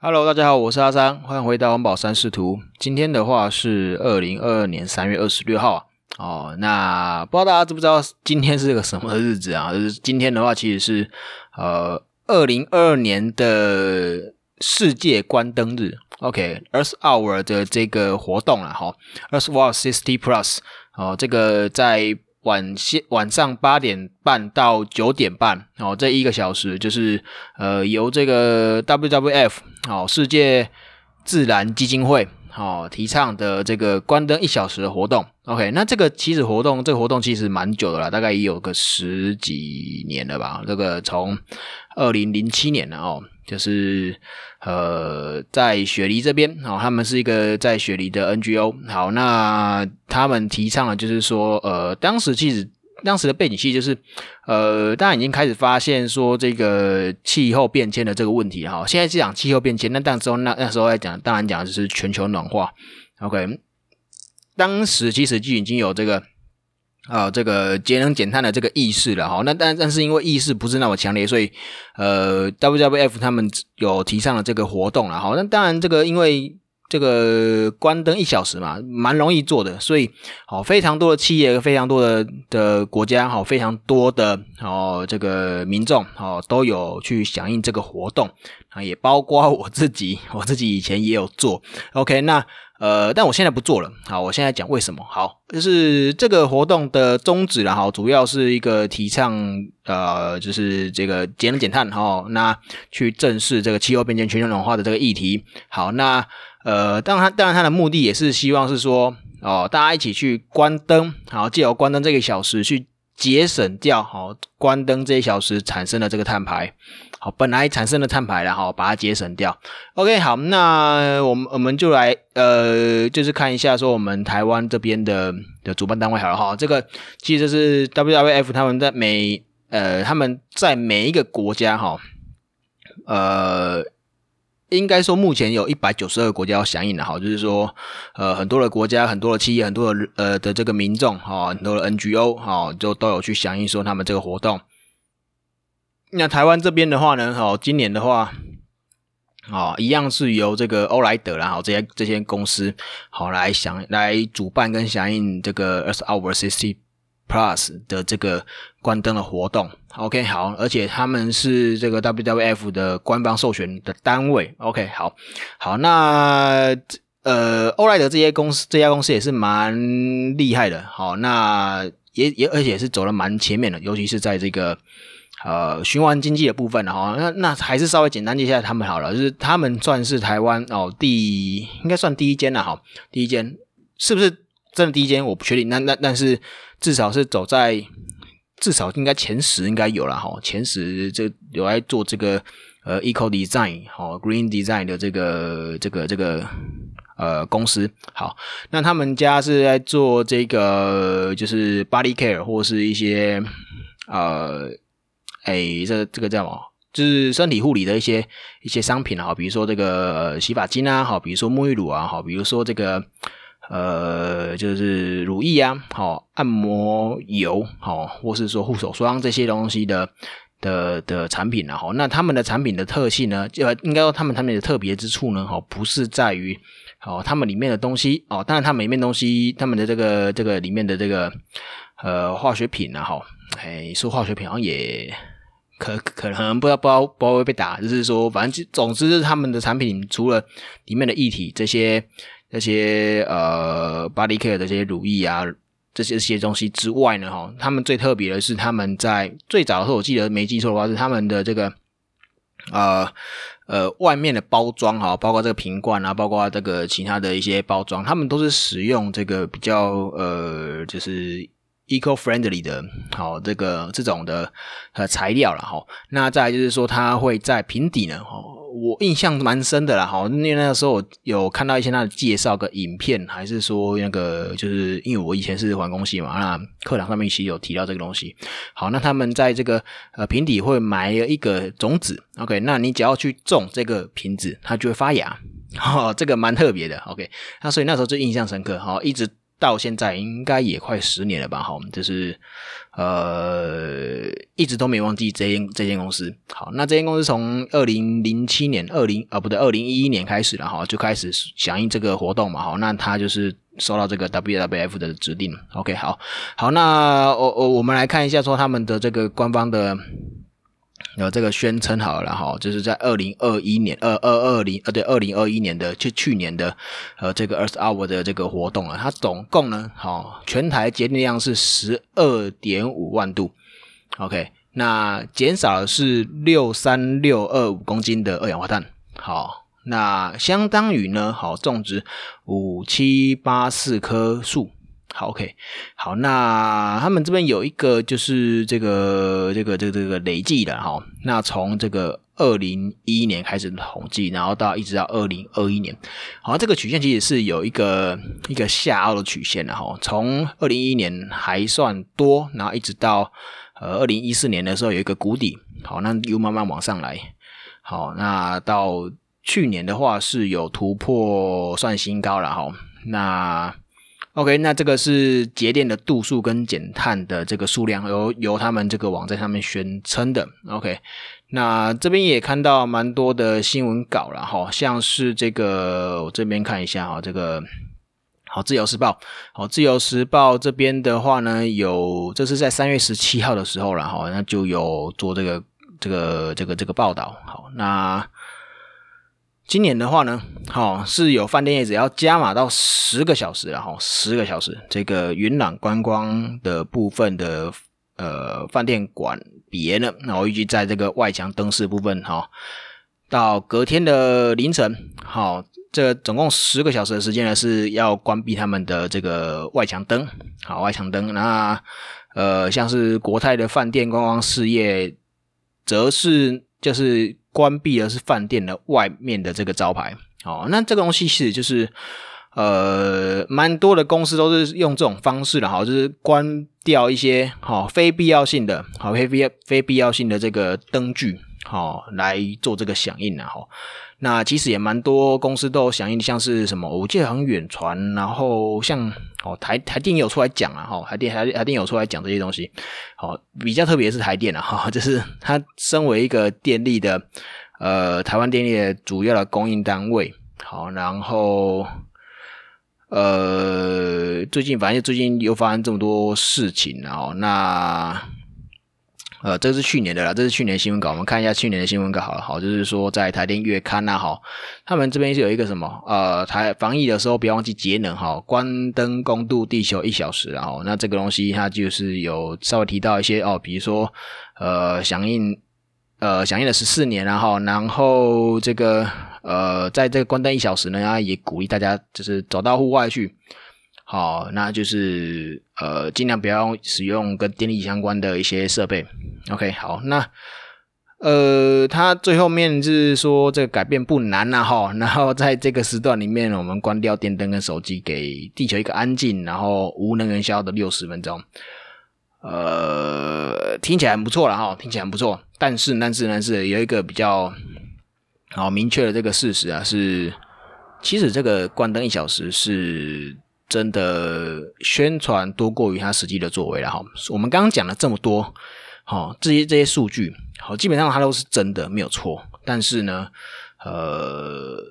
Hello，大家好，我是阿三，欢迎回到环保三视图。今天的话是二零二二年三月二十六号啊。哦，那不知道大家知不知道今天是个什么日子啊？就是今天的话，其实是呃二零二二年的世界关灯日。OK，Earth Hour 的这个活动了哈，Earth Hour Sixty Plus 哦，这个在。晚些晚上八点半到九点半，哦，这一个小时就是呃由这个 WWF 哦世界自然基金会哦提倡的这个关灯一小时的活动。OK，那这个其实活动这个活动其实蛮久的了，大概也有个十几年了吧。这个从二零零七年了哦。就是呃，在雪梨这边哦，他们是一个在雪梨的 NGO。好，那他们提倡的就是说，呃，当时其实当时的背景其实就是，呃，大家已经开始发现说这个气候变迁的这个问题哈。现在是讲气候变迁，那当时候那那时候在讲，当然讲的就是全球暖化。OK，当时其实就已经有这个。啊，这个节能减碳的这个意识了哈，那但但是因为意识不是那么强烈，所以呃，WWF 他们有提倡了这个活动了哈。那当然这个因为这个关灯一小时嘛，蛮容易做的，所以好非常多的企业、非常多的的国家哈，非常多的哦这个民众哦都有去响应这个活动啊，也包括我自己，我自己以前也有做。OK，那。呃，但我现在不做了。好，我现在讲为什么。好，就是这个活动的宗旨然后主要是一个提倡呃，就是这个节能减碳哈，那去正视这个气候变迁、全球暖化的这个议题。好，那呃，当然，当然，它的目的也是希望是说，哦，大家一起去关灯，好，借由关灯这个小时去节省掉好关灯这一小时产生的这个碳排。好，本来产生的碳排然后把它节省掉。OK，好，那我们我们就来呃，就是看一下说我们台湾这边的的主办单位好了哈。这个其实是 WWF 他们在每呃他们在每一个国家哈，呃，应该说目前有一百九十二个国家要响应的哈，就是说呃很多的国家、很多的企业、很多的呃的这个民众哈，很多的 NGO 哈，就都有去响应说他们这个活动。那台湾这边的话呢，哦，今年的话，哦，一样是由这个欧莱德然后这些这些公司好来响来主办跟响应这个 Earth Hour CC Plus 的这个关灯的活动。OK，好，而且他们是这个 WWF 的官方授权的单位。OK，好，好，那呃，欧莱德这些公司这家公司也是蛮厉害的。好，那也也而且是走了蛮前面的，尤其是在这个。呃，循环经济的部分呢，哈，那那还是稍微简单介绍他们好了，就是他们算是台湾哦，第应该算第一间了哈，第一间是不是真的第一间？我不确定，那那但是至少是走在至少应该前十应该有了哈，前十这有来做这个呃 eco design 好 green design 的这个这个这个呃公司，好，那他们家是在做这个就是 body care 或是一些呃。哎，这这个叫什么？就是身体护理的一些一些商品啊，比如说这个洗发精啊，好，比如说沐浴乳啊，好，比如说这个呃，就是乳液啊，好，按摩油，好，或是说护手霜这些东西的的的产品啊，好，那他们的产品的特性呢，就应该说他们他们的特别之处呢，好，不是在于哦，他们里面的东西哦，当然他们里面东西，他们的这个这个里面的这个呃化学品啊，哈，哎，说化学品好像也。可可能不知道不知道不知道会被打，就是说，反正总之是他们的产品除了里面的液体这些那些呃 body care 的这些乳液啊这些些东西之外呢，哈，他们最特别的是他们在最早的时候，我记得没记错的话是他们的这个呃呃外面的包装哈，包括这个瓶罐啊，包括这个其他的一些包装，他们都是使用这个比较呃就是。eco-friendly 的，好，这个这种的呃材料了哈。那再就是说，它会在瓶底呢，哈，我印象蛮深的啦，哈，因为那个时候我有看到一些他的介绍个影片，还是说那个就是因为我以前是环工系嘛，那课堂上面其实有提到这个东西。好，那他们在这个呃瓶底会埋一个种子，OK，那你只要去种这个瓶子，它就会发芽，哈，这个蛮特别的，OK，那所以那时候就印象深刻，哈，一直。到现在应该也快十年了吧？好，就是呃一直都没忘记这间这间公司。好，那这间公司从二零零七年二零啊不对，二零一一年开始了哈，就开始响应这个活动嘛。好，那他就是收到这个 WWF 的指令。OK，好，好，那我我我们来看一下说他们的这个官方的。有这个宣称好了哈，就是在二零二一年二二二零呃对二零二一年的就去年的呃这个 Earth Hour 的这个活动啊，它总共呢好全台节电量是十二点五万度，OK，那减少的是六三六二五公斤的二氧化碳，好，那相当于呢好种植五七八四棵树。好，OK，好，那他们这边有一个就是这个这个这个这个累计的哈，那从这个二零一一年开始统计，然后到一直到二零二一年，好，这个曲线其实是有一个一个下凹的曲线的哈，从二零一一年还算多，然后一直到呃二零一四年的时候有一个谷底，好，那又慢慢往上来，好，那到去年的话是有突破算新高了哈，那。OK，那这个是节电的度数跟减碳的这个数量，由由他们这个网站上面宣称的。OK，那这边也看到蛮多的新闻稿了哈，像是这个我这边看一下哈，这个好自由时报，好自由时报这边的话呢，有这是在三月十七号的时候了哈，那就有做这个这个这个这个报道。好，那。今年的话呢，好是有饭店业只要加码到十个小时了哈，十个小时，这个云朗观光的部分的呃饭店馆别呢，然后预计在这个外墙灯饰部分哈，到隔天的凌晨，好，这总共十个小时的时间呢是要关闭他们的这个外墙灯，好外墙灯，那呃像是国泰的饭店观光事业，则是就是。关闭的是饭店的外面的这个招牌，哦，那这个东西其实就是，呃，蛮多的公司都是用这种方式的，哈，就是关掉一些好非必要性的，好非必非必要性的这个灯具，好来做这个响应的，哈。那其实也蛮多公司都有响应，像是什么，我记得好像远传，然后像哦台台电有出来讲啊，哈台电台台电有出来讲这些东西，好比较特别是台电啊，哈，就是它身为一个电力的呃台湾电力的主要的供应单位，好，然后呃最近反正最近又发生这么多事情，然后那。呃，这是去年的啦，这是去年新闻稿，我们看一下去年的新闻稿，好了好，就是说在台电月刊呐，哈，他们这边是有一个什么，呃，台防疫的时候不要忘记节能，哈，关灯共度地球一小时，然后那这个东西它就是有稍微提到一些哦，比如说呃响应，呃响应了十四年，然后然后这个呃在这个关灯一小时呢，也鼓励大家就是走到户外去。好，那就是呃，尽量不要使用跟电力相关的一些设备。OK，好，那呃，它最后面就是说这个改变不难呐，哈。然后在这个时段里面，我们关掉电灯跟手机，给地球一个安静，然后无能源消耗的六十分钟。呃，听起来很不错了哈，听起来很不错。但是，但是，但是有一个比较好明确的这个事实啊，是其实这个关灯一小时是。真的宣传多过于他实际的作为了哈。我们刚刚讲了这么多，好这些这些数据，好基本上它都是真的没有错。但是呢，呃，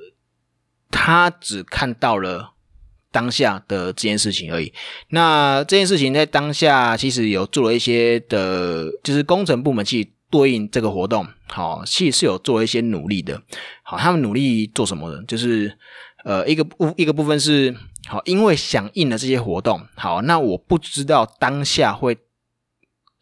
他只看到了当下的这件事情而已。那这件事情在当下其实有做了一些的，就是工程部门去对应这个活动，好，其实是有做了一些努力的。好，他们努力做什么呢？就是呃，一个部一个部分是。好，因为响应了这些活动，好，那我不知道当下会，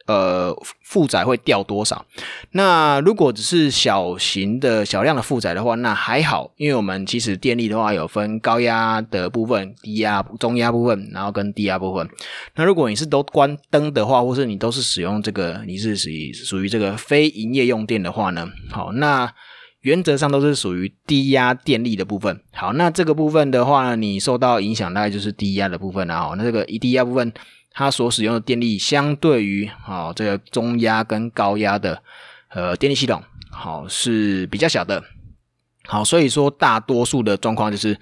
呃，负载会掉多少。那如果只是小型的小量的负载的话，那还好，因为我们其实电力的话有分高压的部分、低压、中压部分，然后跟低压部分。那如果你是都关灯的话，或是你都是使用这个，你是属于属于这个非营业用电的话呢？好，那。原则上都是属于低压电力的部分。好，那这个部分的话呢，你受到影响大概就是低压的部分啊。好，那这个一低压部分，它所使用的电力相对于好这个中压跟高压的呃电力系统，好是比较小的。好，所以说大多数的状况就是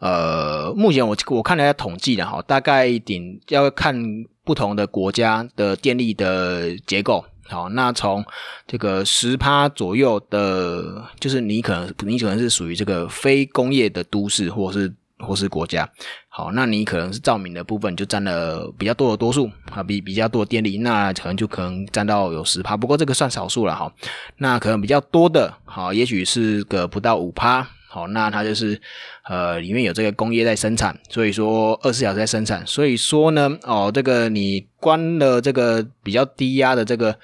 呃，目前我我看了一下统计的哈，大概顶要看不同的国家的电力的结构。好，那从这个十趴左右的，就是你可能你可能是属于这个非工业的都市，或是或是国家。好，那你可能是照明的部分就占了比较多的多数啊，比比较多的电力，那可能就可能占到有十趴，不过这个算少数了哈。那可能比较多的，好，也许是个不到五趴。好，那它就是呃，里面有这个工业在生产，所以说二十四小时在生产，所以说呢，哦，这个你关了这个比较低压的这个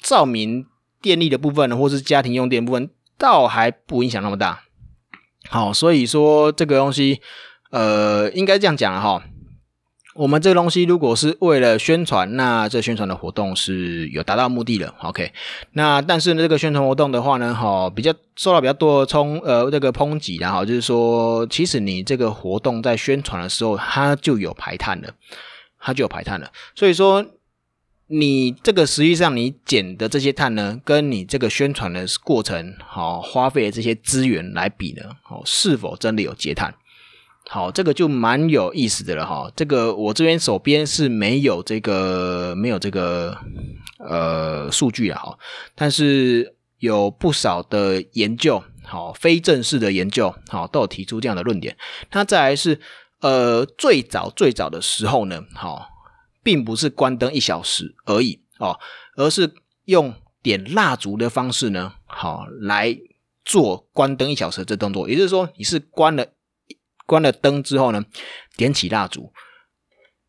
照明电力的部分呢，或是家庭用电部分，倒还不影响那么大。好，所以说这个东西，呃，应该这样讲了哈。我们这个东西如果是为了宣传，那这宣传的活动是有达到目的的，OK。那但是呢，这个宣传活动的话呢，哈，比较受到比较多的冲呃这个抨击，然后就是说，其实你这个活动在宣传的时候，它就有排碳了，它就有排碳了。所以说，你这个实际上你减的这些碳呢，跟你这个宣传的过程，好花费的这些资源来比呢，哦，是否真的有节碳？好，这个就蛮有意思的了哈。这个我这边手边是没有这个没有这个呃数据啊哈，但是有不少的研究，好非正式的研究，好都有提出这样的论点。那再来是呃最早最早的时候呢，好并不是关灯一小时而已哦，而是用点蜡烛的方式呢，好来做关灯一小时这动作，也就是说你是关了。关了灯之后呢，点起蜡烛，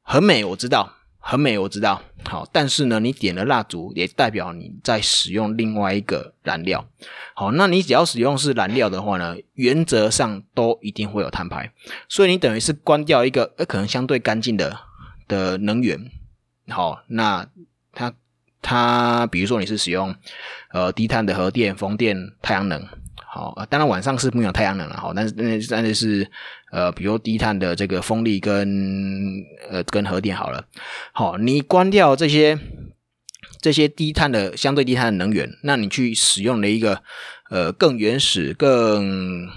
很美，我知道，很美，我知道。好，但是呢，你点了蜡烛，也代表你在使用另外一个燃料。好，那你只要使用是燃料的话呢，原则上都一定会有碳排。所以你等于是关掉一个呃可能相对干净的的能源。好，那它它，比如说你是使用呃低碳的核电、风电、太阳能。好，当然晚上是没有太阳能了，好，但是但是但是是，呃，比如低碳的这个风力跟呃跟核电好了，好，你关掉这些这些低碳的相对低碳的能源，那你去使用了一个呃更原始、更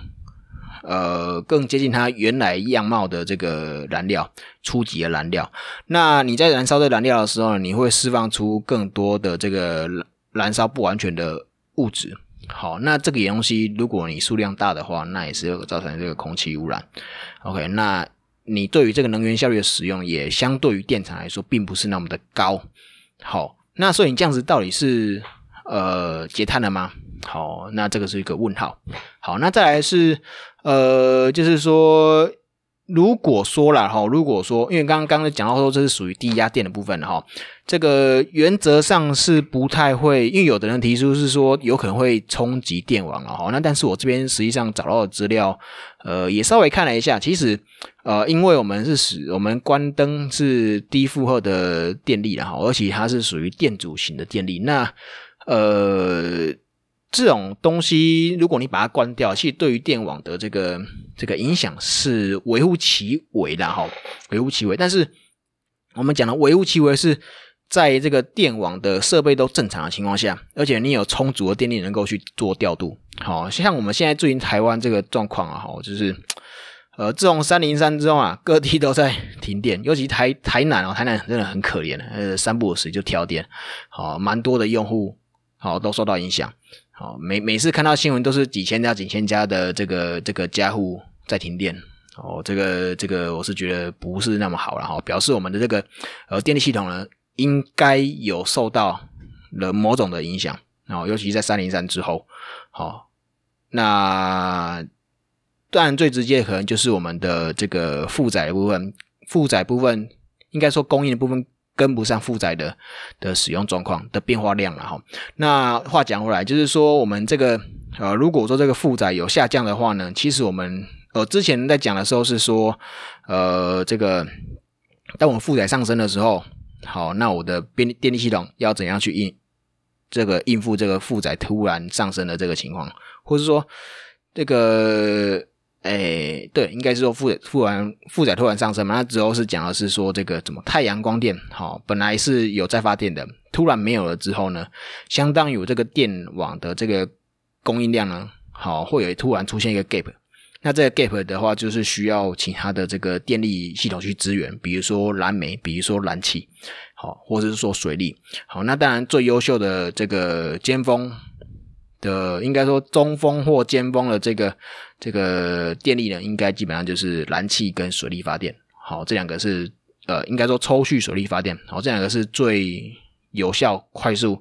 呃更接近它原来样貌的这个燃料，初级的燃料，那你在燃烧这燃料的时候，你会释放出更多的这个燃烧不完全的物质。好，那这个东西，如果你数量大的话，那也是造成这个空气污染。OK，那你对于这个能源效率的使用，也相对于电厂来说，并不是那么的高。好，那所以你这样子到底是呃节碳了吗？好，那这个是一个问号。好，那再来是呃，就是说。如果说了哈，如果说，因为刚刚刚讲到说这是属于低压电的部分哈，这个原则上是不太会，因为有的人提出是说有可能会冲击电网了哈。那但是我这边实际上找到的资料，呃，也稍微看了一下，其实呃，因为我们是使我们关灯是低负荷的电力了哈，而且它是属于电阻型的电力，那呃。这种东西，如果你把它关掉，其实对于电网的这个这个影响是微乎其微的哈，微乎其微。但是我们讲的微乎其微，是在这个电网的设备都正常的情况下，而且你有充足的电力能够去做调度。好像我们现在最近台湾这个状况啊，哈，就是呃，自从三零三之后啊，各地都在停电，尤其台台南哦，台南真的很可怜，呃，三不五时就跳电，好，蛮多的用户好都受到影响。好，每每次看到新闻都是几千家、几千家的这个这个家户在停电，哦，这个这个我是觉得不是那么好了哈，表示我们的这个呃电力系统呢，应该有受到了某种的影响，然后尤其在三零三之后，好，那当然最直接可能就是我们的这个负载部分，负载部分应该说供应的部分。跟不上负载的的使用状况的变化量了哈。那话讲回来，就是说我们这个呃，如果说这个负载有下降的话呢，其实我们呃之前在讲的时候是说，呃，这个当我们负载上升的时候，好，那我的电电力系统要怎样去应这个应付这个负载突然上升的这个情况，或者说这个。哎，对，应该是说负负完负载突然上升嘛？那之后是讲的是说这个怎么太阳光电，好，本来是有在发电的，突然没有了之后呢，相当于这个电网的这个供应量呢，好，会有突然出现一个 gap，那这个 gap 的话，就是需要其他的这个电力系统去支援，比如说燃煤，比如说燃气，好，或者是说水利。好，那当然最优秀的这个尖峰的，应该说中峰或尖峰的这个这个电力呢，应该基本上就是燃气跟水力发电。好，这两个是呃，应该说抽蓄水力发电。好，这两个是最有效、快速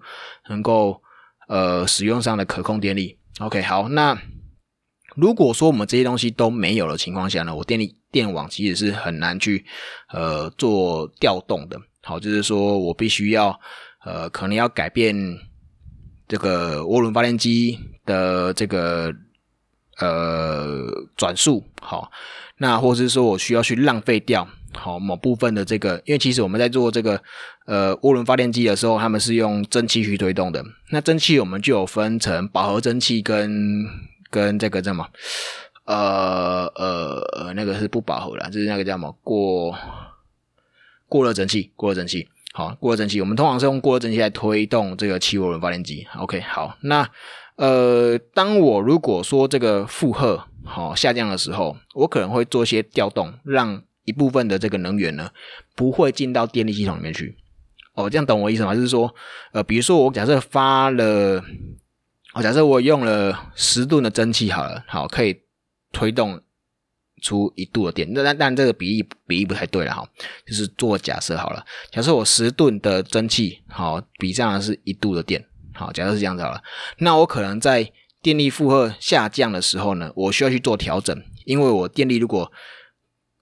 能够呃使用上的可控电力。OK，好，那。如果说我们这些东西都没有的情况下呢，我电力电网其实是很难去呃做调动的。好，就是说我必须要呃可能要改变这个涡轮发电机的这个呃转速。好，那或者是说我需要去浪费掉好某部分的这个，因为其实我们在做这个呃涡轮发电机的时候，他们是用蒸汽去推动的。那蒸汽我们就有分成饱和蒸汽跟跟这个叫什么？呃呃呃，那个是不饱和了，就是那个叫什么过过热蒸汽，过热蒸汽。好，过热蒸汽，我们通常是用过热蒸汽来推动这个气涡轮发电机。OK，好，那呃，当我如果说这个负荷好下降的时候，我可能会做一些调动，让一部分的这个能源呢不会进到电力系统里面去。哦，这样懂我意思吗？就是说，呃，比如说我假设发了。哦假设我用了十吨的蒸汽，好了，好可以推动出一度的电。那但但这个比例比例不太对了哈，就是做假设好了。假设我十吨的蒸汽，好比上是一度的电，好，假设是这样子好了。那我可能在电力负荷下降的时候呢，我需要去做调整，因为我电力如果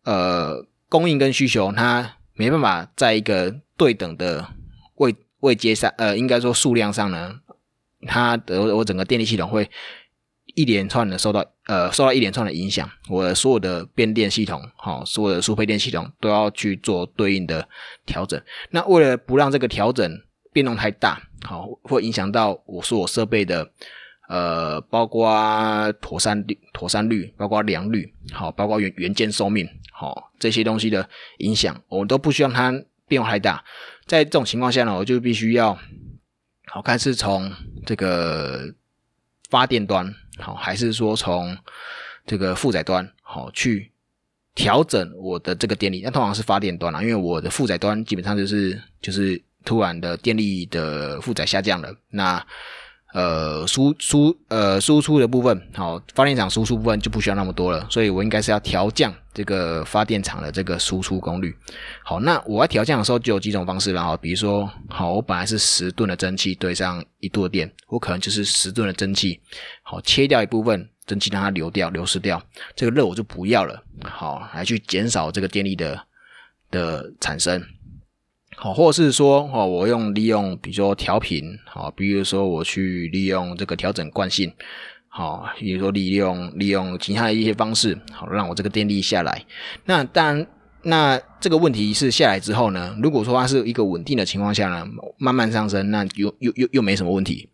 呃供应跟需求它没办法在一个对等的位位阶上，呃，应该说数量上呢。它的我整个电力系统会一连串的受到呃受到一连串的影响，我的所有的变电系统，好，所有的输配电系统都要去做对应的调整。那为了不让这个调整变动太大，好，会影响到我所有设备的呃，包括妥善率、妥善率，包括良率，好，包括原原件寿命，好，这些东西的影响，我们都不希望它变化太大。在这种情况下呢，我就必须要。好看是从这个发电端好，还是说从这个负载端好去调整我的这个电力？那通常是发电端啦，因为我的负载端基本上就是就是突然的电力的负载下降了，那。呃，输输呃输出的部分，好，发电厂输出部分就不需要那么多了，所以我应该是要调降这个发电厂的这个输出功率。好，那我要调降的时候就有几种方式了哈，比如说，好，我本来是十吨的蒸汽对上一度电，我可能就是十吨的蒸汽，好，切掉一部分蒸汽让它流掉、流失掉，这个热我就不要了，好，来去减少这个电力的的产生。好，或者是说，哦，我用利用，比如说调频，好，比如说我去利用这个调整惯性，好，比如说利用利用其他的一些方式，好，让我这个电力下来。那当然，那这个问题是下来之后呢，如果说它是一个稳定的情况下呢，慢慢上升，那又又又又没什么问题。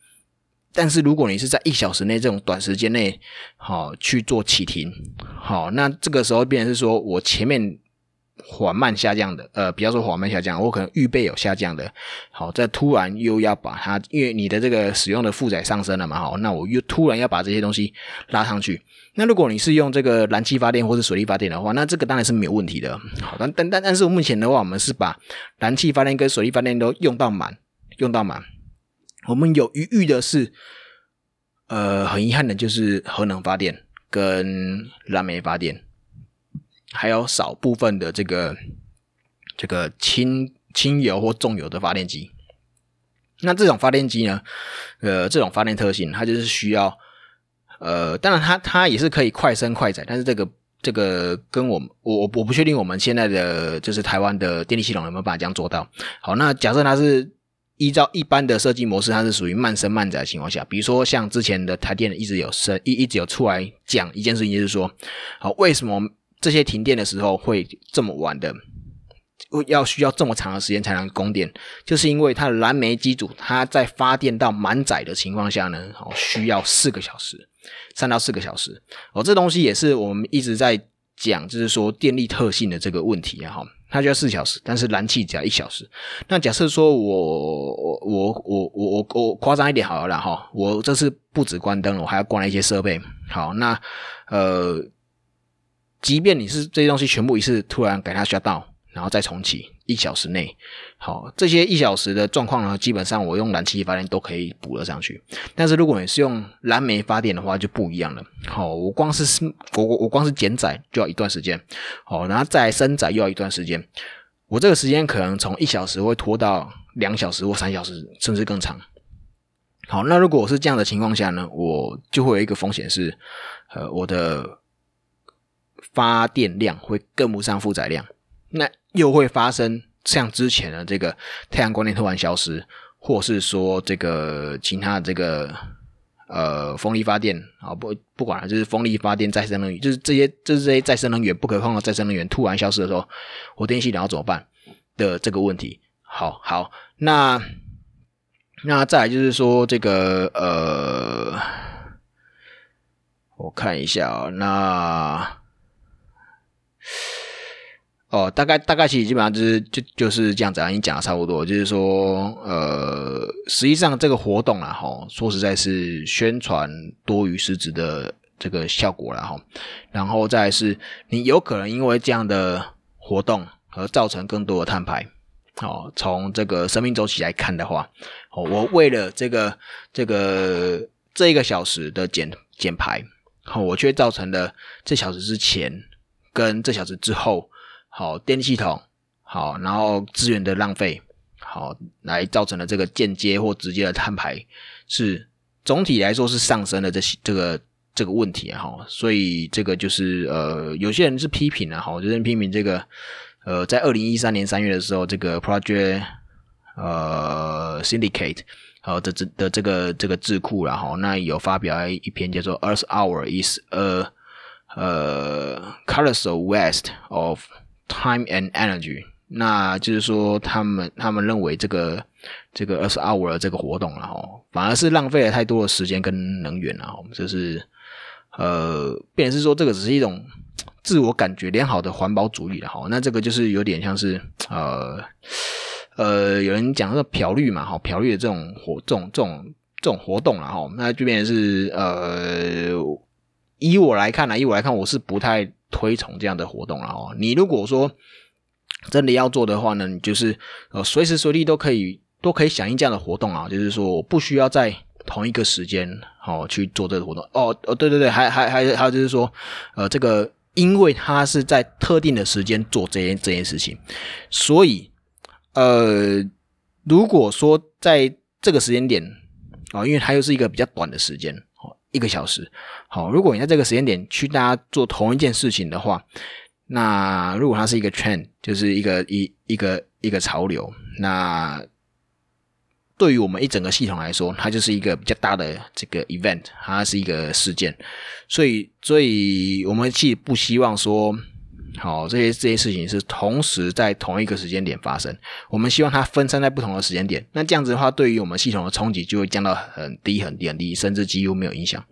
但是如果你是在一小时内这种短时间内，好去做启停，好，那这个时候变成是说我前面。缓慢下降的，呃，比方说缓慢下降，我可能预备有下降的，好，再突然又要把它，因为你的这个使用的负载上升了嘛，好，那我又突然要把这些东西拉上去。那如果你是用这个燃气发电或者水力发电的话，那这个当然是没有问题的。好，但但但但是目前的话，我们是把燃气发电跟水力发电都用到满，用到满。我们有余裕的是，呃，很遗憾的就是核能发电跟燃煤发电。还有少部分的这个这个轻轻油或重油的发电机，那这种发电机呢，呃，这种发电特性，它就是需要，呃，当然它它也是可以快升快载，但是这个这个跟我们我我我不确定我们现在的就是台湾的电力系统有没有办法这样做到。好，那假设它是依照一般的设计模式，它是属于慢升慢载的情况下，比如说像之前的台电一直有升一一直有出来讲一件事情，就是说，好，为什么？这些停电的时候会这么晚的，要需要这么长的时间才能供电，就是因为它的燃煤机组它在发电到满载的情况下呢，哦，需要四个小时，三到四个小时。哦，这东西也是我们一直在讲，就是说电力特性的这个问题，哈，它就要四小时，但是燃气只要一小时。那假设说我我我我我我夸张一点好了哈，我这次不止关灯了，我还要关一些设备。好，那呃。即便你是这些东西全部一次突然给它 shut down，然后再重启一小时内，好，这些一小时的状况呢，基本上我用燃气发电都可以补了上去。但是如果你是用燃煤发电的话，就不一样了。好，我光是我我我光是减载就要一段时间，好，然后再升载又要一段时间。我这个时间可能从一小时会拖到两小时或三小时，甚至更长。好，那如果我是这样的情况下呢，我就会有一个风险是，呃，我的发电量会跟不上负载量，那又会发生像之前的这个太阳光电突然消失，或是说这个其他这个。呃，风力发电啊，不不管了，就是风力发电、再生能源，就是这些，就是这些再生能源不可控的再生能源突然消失的时候，我电系统要怎么办的这个问题。好好，那那再来就是说这个呃，我看一下啊，那。哦，大概大概其实基本上就是就就是这样子啊，已经讲的差不多，就是说，呃，实际上这个活动啊，哈，说实在是宣传多于实质的这个效果了哈，然后再是你有可能因为这样的活动而造成更多的碳排，哦，从这个生命周期来看的话，哦，我为了这个这个这一个小时的减减排，哦，我却造成了这小时之前跟这小时之后。好，电力系统好，然后资源的浪费好，来造成了这个间接或直接的碳排是总体来说是上升的这些这个这个问题哈，所以这个就是呃，有些人是批评了哈，有些人批评这个呃，在二零一三年三月的时候，这个 Project 呃 Syndicate 好的这的这个这个智库然后那有发表一篇叫做 Earth Hour is a 呃 colossal waste of Time and energy，那就是说，他们他们认为这个这个二十 hour 这个活动了哈，反而是浪费了太多的时间跟能源了哈，就是呃，变是说这个只是一种自我感觉良好的环保主义了哈，那这个就是有点像是呃呃，有人讲说漂绿嘛哈，漂绿的这种活这种这种这种活动了哈，那就变成是呃，以我来看呢，以我来看，我是不太。推崇这样的活动了哦。你如果说真的要做的话呢，你就是呃随时随地都可以都可以响应这样的活动啊。就是说我不需要在同一个时间好去做这个活动哦哦对对对，还还还还有就是说呃这个因为它是在特定的时间做这件这件事情，所以呃如果说在这个时间点啊，因为它又是一个比较短的时间。一个小时，好。如果你在这个时间点去大家做同一件事情的话，那如果它是一个 trend，就是一个一一个一个潮流，那对于我们一整个系统来说，它就是一个比较大的这个 event，它是一个事件。所以，所以我们既不希望说。好，这些这些事情是同时在同一个时间点发生。我们希望它分散在不同的时间点。那这样子的话，对于我们系统的冲击就会降到很低很低很低，甚至几乎没有影响。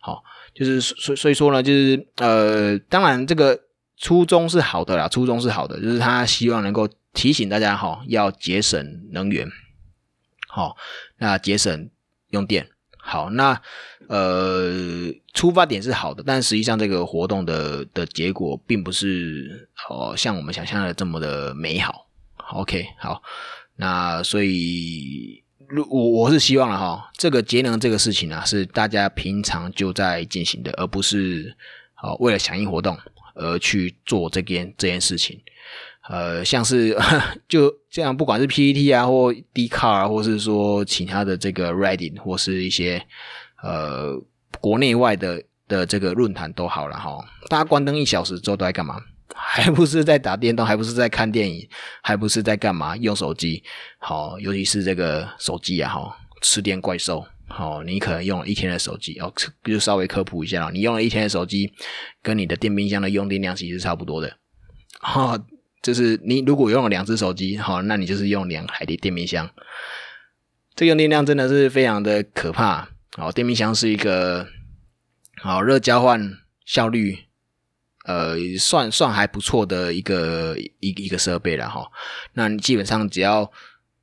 好，就是所所以说呢，就是呃，当然这个初衷是好的啦，初衷是好的，就是他希望能够提醒大家哈，要节省能源。好，那节省用电。好，那呃，出发点是好的，但实际上这个活动的的结果并不是哦，像我们想象的这么的美好。OK，好，那所以，我我是希望了哈，这个节能这个事情啊，是大家平常就在进行的，而不是哦为了响应活动而去做这件这件事情。呃，像是 就这样，不管是 PPT 啊，或 d c a r 或是说其他的这个 Reddit，或是一些呃国内外的的这个论坛都好了哈。大家关灯一小时之后都在干嘛？还不是在打电动，还不是在看电影，还不是在干嘛？用手机。好，尤其是这个手机啊，哈，吃电怪兽。好，你可能用了一天的手机，哦，就稍微科普一下你用了一天的手机，跟你的电冰箱的用电量其实是差不多的。哈。就是你如果用了两只手机，好，那你就是用两台的电冰箱，这个用电量真的是非常的可怕。好，电冰箱是一个好热交换效率，呃，算算还不错的一个一一个设备了哈。那你基本上只要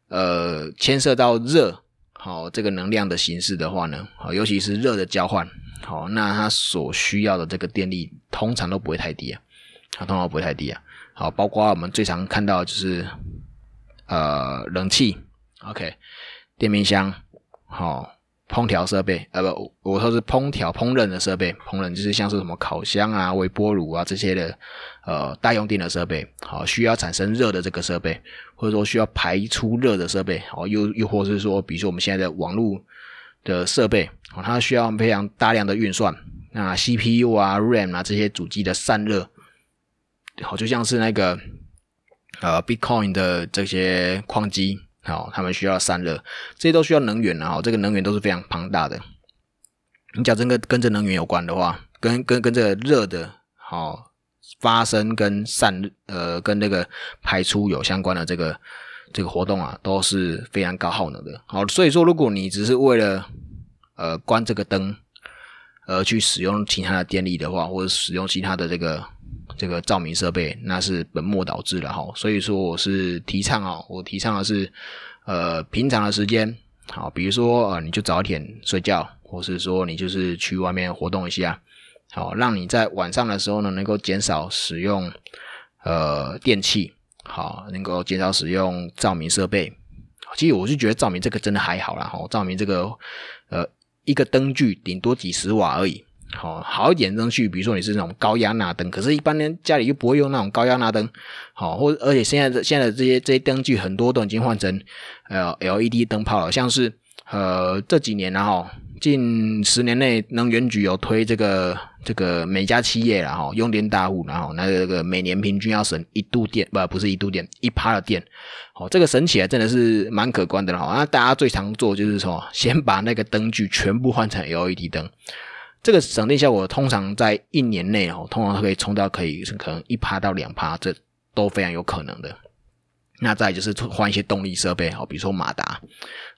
呃牵涉到热好这个能量的形式的话呢，好，尤其是热的交换，好，那它所需要的这个电力通常都不会太低啊。它，通常不会太低啊。好，包括我们最常看到就是呃冷气，OK，电冰箱，好。烹调设备，呃不，我说是烹调烹饪的设备，烹饪就是像是什么烤箱啊、微波炉啊这些的，呃，大用电的设备，好，需要产生热的这个设备，或者说需要排出热的设备，好，又又或是说，比如说我们现在的网络的设备，好，它需要非常大量的运算，那 CPU 啊、RAM 啊这些主机的散热，好，就像是那个呃 Bitcoin 的这些矿机。好，他们需要散热，这些都需要能源啊。这个能源都是非常庞大的。你讲真个跟这能源有关的话，跟跟跟这个热的，好发生跟散呃跟那个排出有相关的这个这个活动啊，都是非常高耗能的。好，所以说如果你只是为了呃关这个灯而去使用其他的电力的话，或者使用其他的这个。这个照明设备那是本末倒置了哈，所以说我是提倡啊，我提倡的是，呃，平常的时间，好，比如说呃，你就早点睡觉，或是说你就是去外面活动一下，好，让你在晚上的时候呢，能够减少使用呃电器，好，能够减少使用照明设备。其实我是觉得照明这个真的还好啦，哈，照明这个呃一个灯具顶多几十瓦而已。好好一点灯具，比如说你是那种高压钠灯，可是一般人家里又不会用那种高压钠灯，好，或而且现在的现在的这些这些灯具很多都已经换成呃 LED 灯泡了，像是呃这几年然后近十年内能源局有推这个这个每家企业然后用电大户然后那个个每年平均要省一度电不不是一度电一趴的电，好这个省起来真的是蛮可观的哈，那大家最常做就是说先把那个灯具全部换成 LED 灯。这个省电效果通常在一年内哦，通常可以冲到可以可能一趴到两趴，这都非常有可能的。那再就是换一些动力设备哦，比如说马达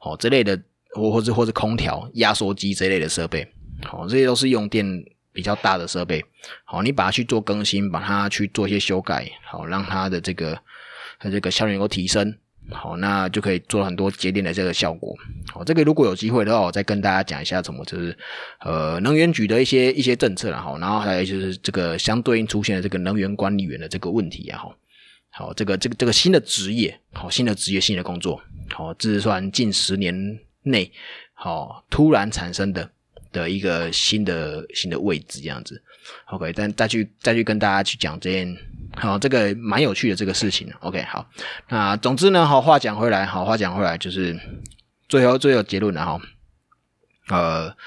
哦这类的，或或者或者空调、压缩机这类的设备，好，这些都是用电比较大的设备。好，你把它去做更新，把它去做一些修改，好，让它的这个它这个效率能够提升。好，那就可以做很多节电的这个效果。好，这个如果有机会的话，我再跟大家讲一下怎么就是呃能源局的一些一些政策了哈。然后还有就是这个相对应出现的这个能源管理员的这个问题啊好。好，这个这个这个新的职业，好新的职业新的工作，好这是算近十年内好突然产生的的一个新的新的位置这样子。OK，但再去再去跟大家去讲这件。好，这个蛮有趣的这个事情。OK，好，那总之呢，好话讲回来，好话讲回来，就是最后最后结论了哈。呃，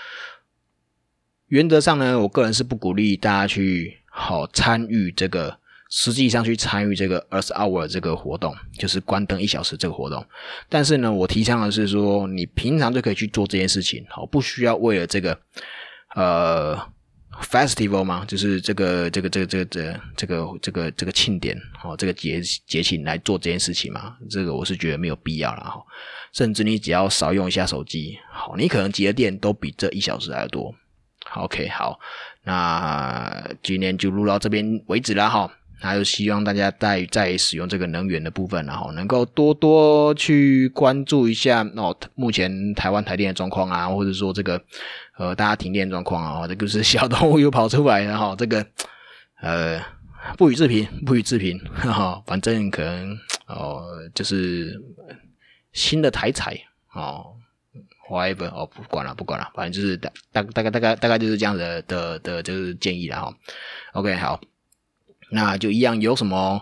原则上呢，我个人是不鼓励大家去好参与这个，实际上去参与这个 Earth Hour 这个活动，就是关灯一小时这个活动。但是呢，我提倡的是说，你平常就可以去做这件事情，好，不需要为了这个，呃。Festival 嘛，就是这个这个这个这个这这个这个这个庆典哦，这个节节庆来做这件事情嘛，这个我是觉得没有必要了哈。甚至你只要少用一下手机，好，你可能节电都比这一小时还要多。OK，好，那今天就录到这边为止了哈。那就希望大家在在使用这个能源的部分，然后能够多多去关注一下哦，目前台湾台电的状况啊，或者说这个呃大家停电状况啊，这个是小动物又跑出来了哈，这个呃不予置评，不予置评 哈，反正可能哦就是新的台彩哦，whatever 哦不管了不管了，反正就是大大大概大概大概就是这样的的的就是建议了哈，OK 好。那就一样，有什么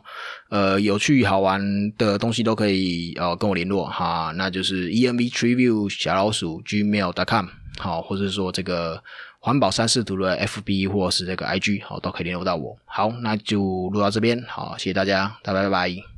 呃有趣好玩的东西都可以呃跟我联络哈，那就是 e m v triview 小老鼠 gmail dot com 好，或者说这个环保三视图的 FB 或是这个 IG 好都可以联络到我。好，那就录到这边，好，谢谢大家，拜拜拜拜。